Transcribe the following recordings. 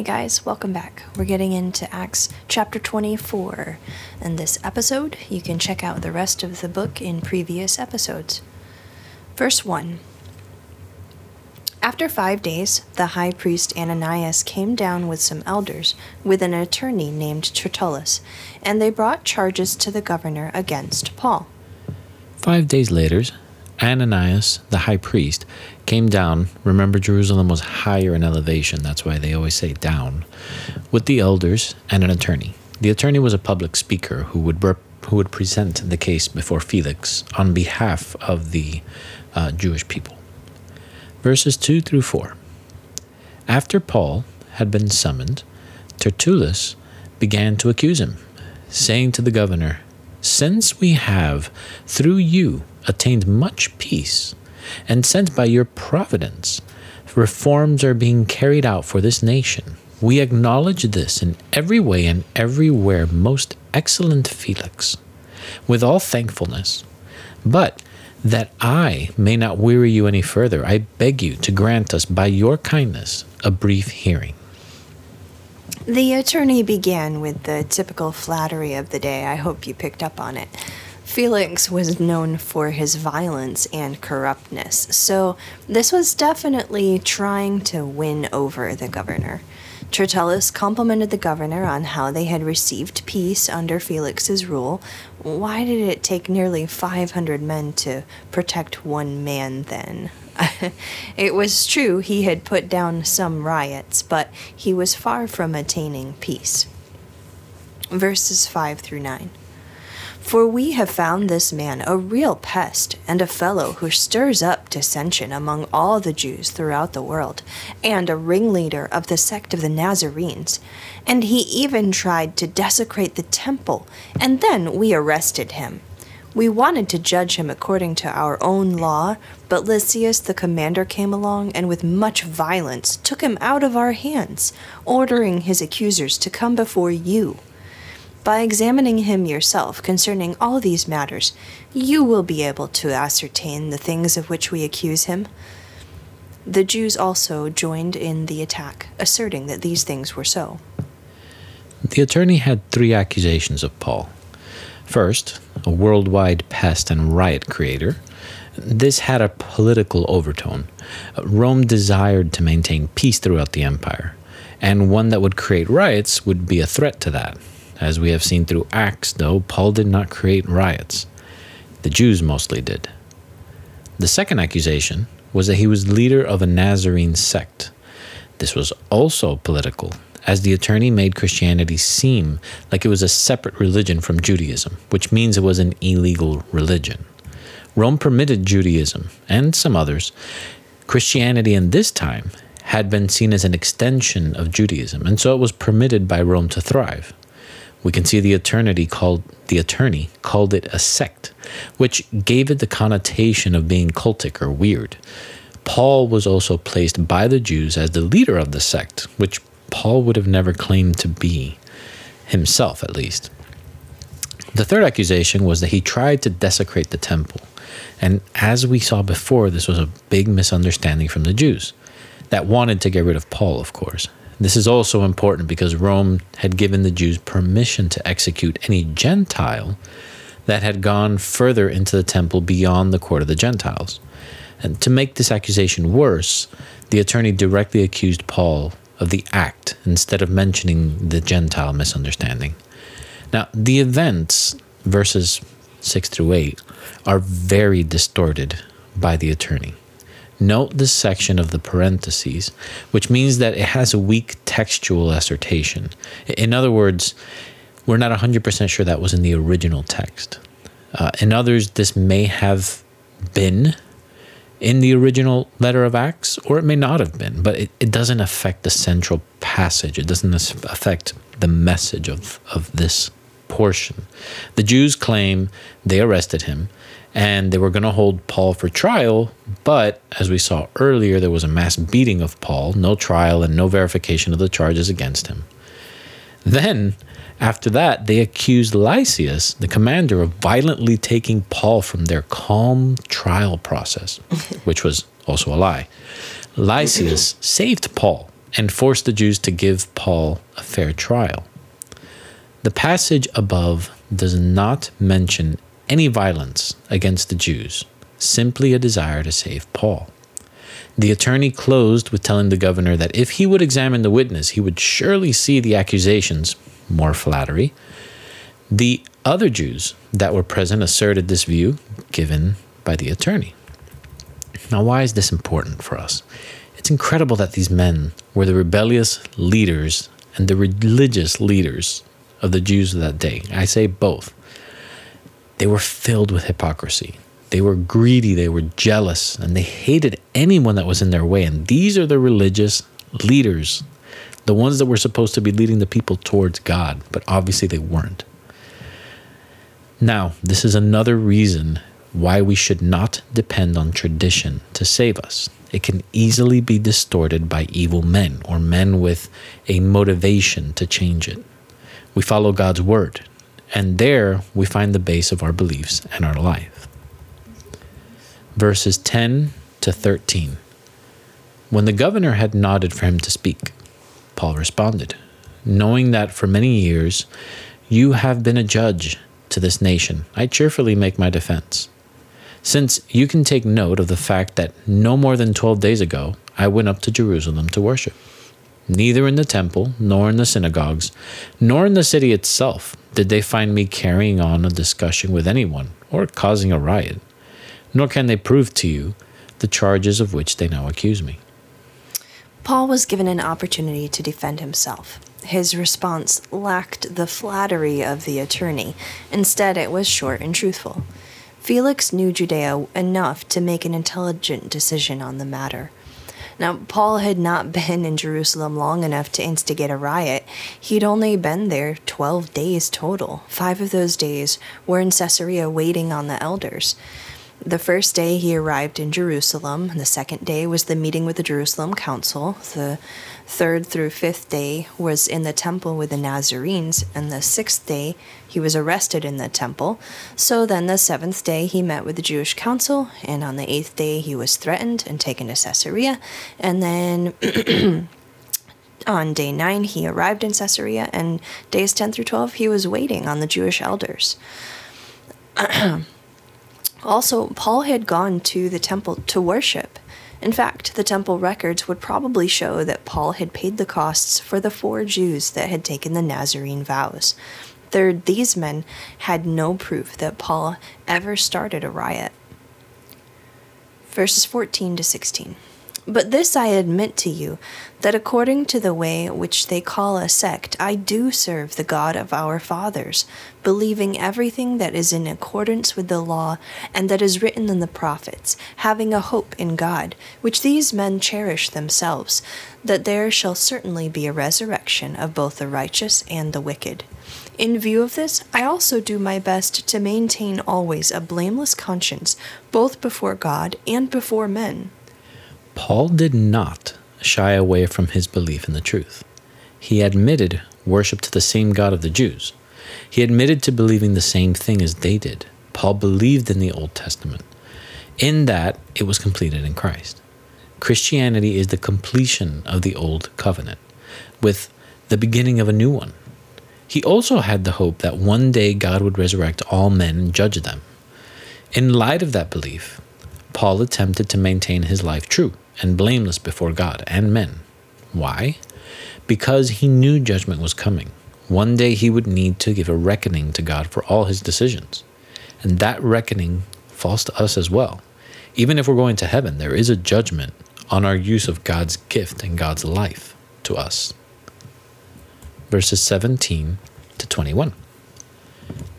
Hey guys, welcome back. We're getting into Acts chapter 24. In this episode, you can check out the rest of the book in previous episodes. Verse 1 After five days, the high priest Ananias came down with some elders, with an attorney named Tertullus, and they brought charges to the governor against Paul. Five days later, Ananias, the high priest, came down. Remember, Jerusalem was higher in elevation. That's why they always say down. With the elders and an attorney. The attorney was a public speaker who would who would present the case before Felix on behalf of the uh, Jewish people. Verses 2 through 4. After Paul had been summoned, Tertullus began to accuse him, saying to the governor, Since we have, through you, attained much peace, and sent by your providence, reforms are being carried out for this nation. We acknowledge this in every way and everywhere, most excellent Felix, with all thankfulness. But that I may not weary you any further, I beg you to grant us by your kindness a brief hearing. The attorney began with the typical flattery of the day. I hope you picked up on it. Felix was known for his violence and corruptness, so this was definitely trying to win over the governor. Tertullus complimented the governor on how they had received peace under Felix's rule. Why did it take nearly 500 men to protect one man then? it was true he had put down some riots, but he was far from attaining peace. Verses 5 through 9. For we have found this man a real pest and a fellow who stirs up dissension among all the Jews throughout the world, and a ringleader of the sect of the Nazarenes. And he even tried to desecrate the temple, and then we arrested him. We wanted to judge him according to our own law, but Lysias the commander came along and with much violence took him out of our hands, ordering his accusers to come before you. By examining him yourself concerning all these matters, you will be able to ascertain the things of which we accuse him. The Jews also joined in the attack, asserting that these things were so. The attorney had three accusations of Paul. First, a worldwide pest and riot creator. This had a political overtone. Rome desired to maintain peace throughout the empire, and one that would create riots would be a threat to that. As we have seen through Acts, though, Paul did not create riots. The Jews mostly did. The second accusation was that he was leader of a Nazarene sect. This was also political, as the attorney made Christianity seem like it was a separate religion from Judaism, which means it was an illegal religion. Rome permitted Judaism, and some others. Christianity in this time had been seen as an extension of Judaism, and so it was permitted by Rome to thrive. We can see the attorney called the attorney called it a sect, which gave it the connotation of being cultic or weird. Paul was also placed by the Jews as the leader of the sect, which Paul would have never claimed to be, himself at least. The third accusation was that he tried to desecrate the temple. And as we saw before, this was a big misunderstanding from the Jews that wanted to get rid of Paul, of course. This is also important because Rome had given the Jews permission to execute any Gentile that had gone further into the temple beyond the court of the Gentiles. And to make this accusation worse, the attorney directly accused Paul of the act instead of mentioning the Gentile misunderstanding. Now, the events, verses 6 through 8, are very distorted by the attorney. Note this section of the parentheses, which means that it has a weak textual assertion. In other words, we're not 100% sure that was in the original text. Uh, in others, this may have been in the original letter of Acts, or it may not have been, but it, it doesn't affect the central passage. It doesn't affect the message of, of this portion. The Jews claim they arrested him and they were going to hold Paul for trial. But as we saw earlier, there was a mass beating of Paul, no trial, and no verification of the charges against him. Then, after that, they accused Lysias, the commander, of violently taking Paul from their calm trial process, which was also a lie. Lysias saved Paul and forced the Jews to give Paul a fair trial. The passage above does not mention any violence against the Jews, simply a desire to save Paul. The attorney closed with telling the governor that if he would examine the witness, he would surely see the accusations, more flattery. The other Jews that were present asserted this view given by the attorney. Now, why is this important for us? It's incredible that these men were the rebellious leaders and the religious leaders of the Jews of that day. I say both. They were filled with hypocrisy. They were greedy, they were jealous, and they hated anyone that was in their way. And these are the religious leaders, the ones that were supposed to be leading the people towards God, but obviously they weren't. Now, this is another reason why we should not depend on tradition to save us. It can easily be distorted by evil men or men with a motivation to change it. We follow God's word, and there we find the base of our beliefs and our life verses 10 to 13. When the governor had nodded for him to speak, Paul responded, Knowing that for many years you have been a judge to this nation, I cheerfully make my defense. Since you can take note of the fact that no more than 12 days ago I went up to Jerusalem to worship. Neither in the temple, nor in the synagogues, nor in the city itself did they find me carrying on a discussion with anyone or causing a riot nor can they prove to you the charges of which they now accuse me. Paul was given an opportunity to defend himself. His response lacked the flattery of the attorney. Instead, it was short and truthful. Felix knew Judea enough to make an intelligent decision on the matter. Now, Paul had not been in Jerusalem long enough to instigate a riot. He'd only been there 12 days total. Five of those days were in Caesarea waiting on the elders. The first day he arrived in Jerusalem. and The second day was the meeting with the Jerusalem Council. The third through fifth day was in the temple with the Nazarenes. And the sixth day he was arrested in the temple. So then the seventh day he met with the Jewish Council. And on the eighth day he was threatened and taken to Caesarea. And then. on day 9 he arrived in Caesarea and days 10 through 12 he was waiting on the Jewish elders. Also, Paul had gone to the temple to worship. In fact, the temple records would probably show that Paul had paid the costs for the four Jews that had taken the Nazarene vows. Third, these men had no proof that Paul ever started a riot. Verses 14 to 16. But this I admit to you, that according to the way which they call a sect, I do serve the God of our fathers, believing everything that is in accordance with the law and that is written in the prophets, having a hope in God, which these men cherish themselves, that there shall certainly be a resurrection of both the righteous and the wicked. In view of this, I also do my best to maintain always a blameless conscience, both before God and before men. Paul did not shy away from his belief in the truth. He admitted worship to the same God of the Jews. He admitted to believing the same thing as they did. Paul believed in the Old Testament, in that it was completed in Christ. Christianity is the completion of the Old Covenant, with the beginning of a new one. He also had the hope that one day God would resurrect all men and judge them. In light of that belief, Paul attempted to maintain his life true and blameless before God and men. Why? Because he knew judgment was coming. One day he would need to give a reckoning to God for all his decisions. And that reckoning falls to us as well. Even if we're going to heaven, there is a judgment on our use of God's gift and God's life to us. Verses 17 to 21.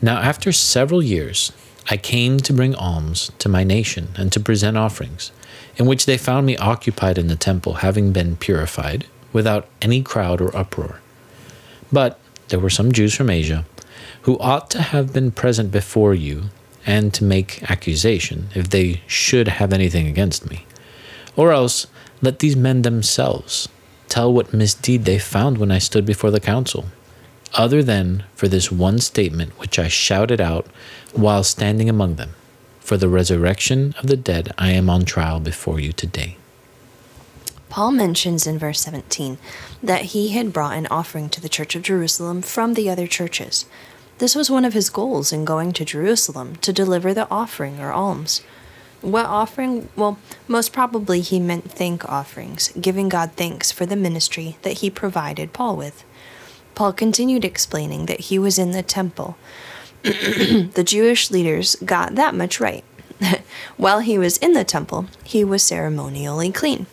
Now, after several years, I came to bring alms to my nation and to present offerings, in which they found me occupied in the temple, having been purified, without any crowd or uproar. But there were some Jews from Asia, who ought to have been present before you, and to make accusation, if they should have anything against me. Or else, let these men themselves tell what misdeed they found when I stood before the council other than for this one statement which I shouted out while standing among them For the resurrection of the dead I am on trial before you today. Paul mentions in verse 17 that he had brought an offering to the church of Jerusalem from the other churches. This was one of his goals in going to Jerusalem to deliver the offering or alms. What offering? Well, most probably he meant thank offerings, giving God thanks for the ministry that he provided Paul with. Paul continued explaining that he was in the temple. the Jewish leaders got that much right. While he was in the temple, he was ceremonially clean.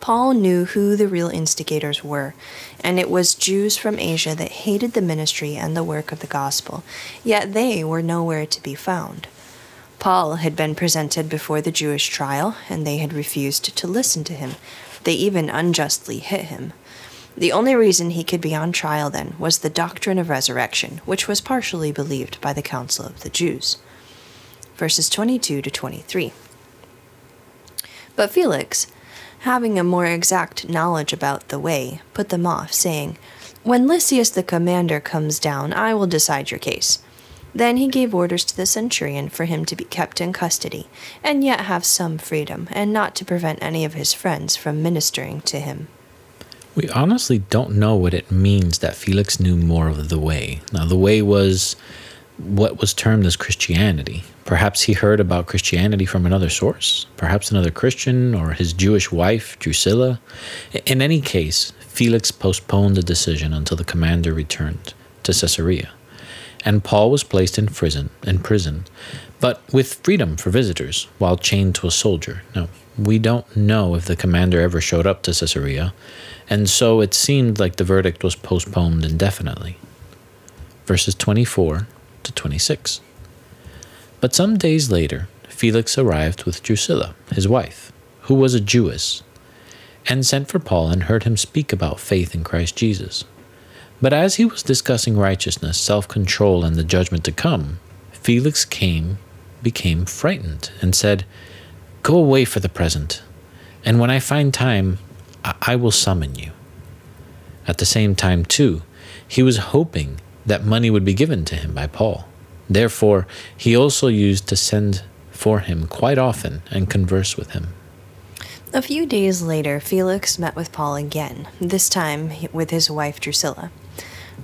Paul knew who the real instigators were, and it was Jews from Asia that hated the ministry and the work of the gospel, yet they were nowhere to be found. Paul had been presented before the Jewish trial, and they had refused to listen to him. They even unjustly hit him. The only reason he could be on trial then was the doctrine of resurrection, which was partially believed by the council of the Jews. Verses 22 to 23. But Felix, having a more exact knowledge about the way, put them off, saying, When Lysias the commander comes down, I will decide your case. Then he gave orders to the centurion for him to be kept in custody, and yet have some freedom, and not to prevent any of his friends from ministering to him. We honestly don't know what it means that Felix knew more of the way. Now, the way was what was termed as Christianity. Perhaps he heard about Christianity from another source, perhaps another Christian or his Jewish wife, Drusilla. In any case, Felix postponed the decision until the commander returned to Caesarea, and Paul was placed in prison, in prison, but with freedom for visitors while chained to a soldier. Now, we don't know if the commander ever showed up to Caesarea, and so it seemed like the verdict was postponed indefinitely. Verses 24 to 26. But some days later, Felix arrived with Drusilla, his wife, who was a Jewess, and sent for Paul and heard him speak about faith in Christ Jesus. But as he was discussing righteousness, self control, and the judgment to come, Felix came, became frightened, and said, Go away for the present, and when I find time, I will summon you. At the same time, too, he was hoping that money would be given to him by Paul. Therefore, he also used to send for him quite often and converse with him. A few days later, Felix met with Paul again, this time with his wife Drusilla.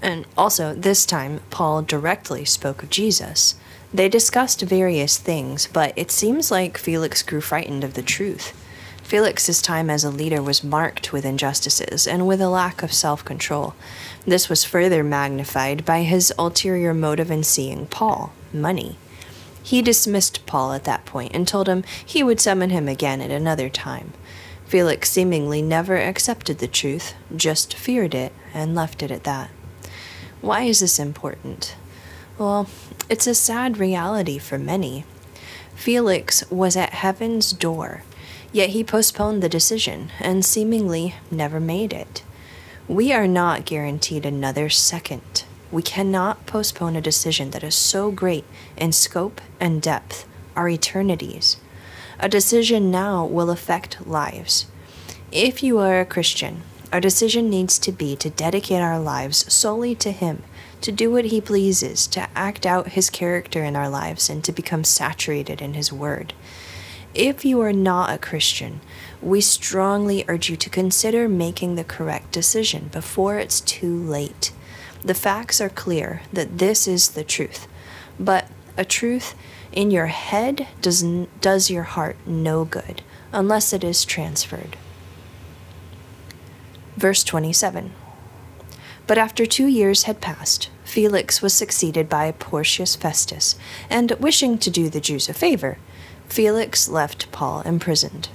And also, this time, Paul directly spoke of Jesus. They discussed various things, but it seems like Felix grew frightened of the truth. Felix's time as a leader was marked with injustices and with a lack of self control. This was further magnified by his ulterior motive in seeing Paul money. He dismissed Paul at that point and told him he would summon him again at another time. Felix seemingly never accepted the truth, just feared it, and left it at that. Why is this important? Well, it's a sad reality for many. Felix was at heaven's door Yet he postponed the decision and seemingly never made it. We are not guaranteed another second. We cannot postpone a decision that is so great in scope and depth, our eternities. A decision now will affect lives. If you are a Christian, our decision needs to be to dedicate our lives solely to Him, to do what He pleases, to act out His character in our lives, and to become saturated in His Word. If you are not a Christian, we strongly urge you to consider making the correct decision before it's too late. The facts are clear that this is the truth, but a truth in your head does, does your heart no good unless it is transferred. Verse 27 But after two years had passed, Felix was succeeded by Porcius Festus, and wishing to do the Jews a favor, Felix left Paul imprisoned.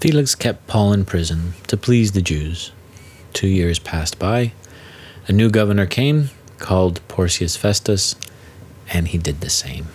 Felix kept Paul in prison to please the Jews. Two years passed by. A new governor came, called Porcius Festus, and he did the same.